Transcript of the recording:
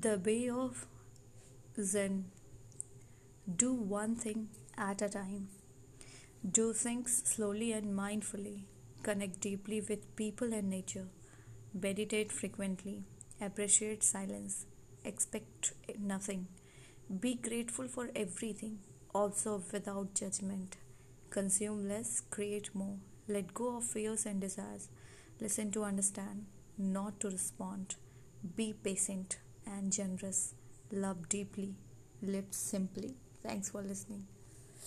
The way of Zen. Do one thing at a time. Do things slowly and mindfully. Connect deeply with people and nature. Meditate frequently. Appreciate silence. Expect nothing. Be grateful for everything. Observe without judgment. Consume less, create more. Let go of fears and desires. Listen to understand, not to respond. Be patient and generous. Love deeply. Live simply. Thanks for listening.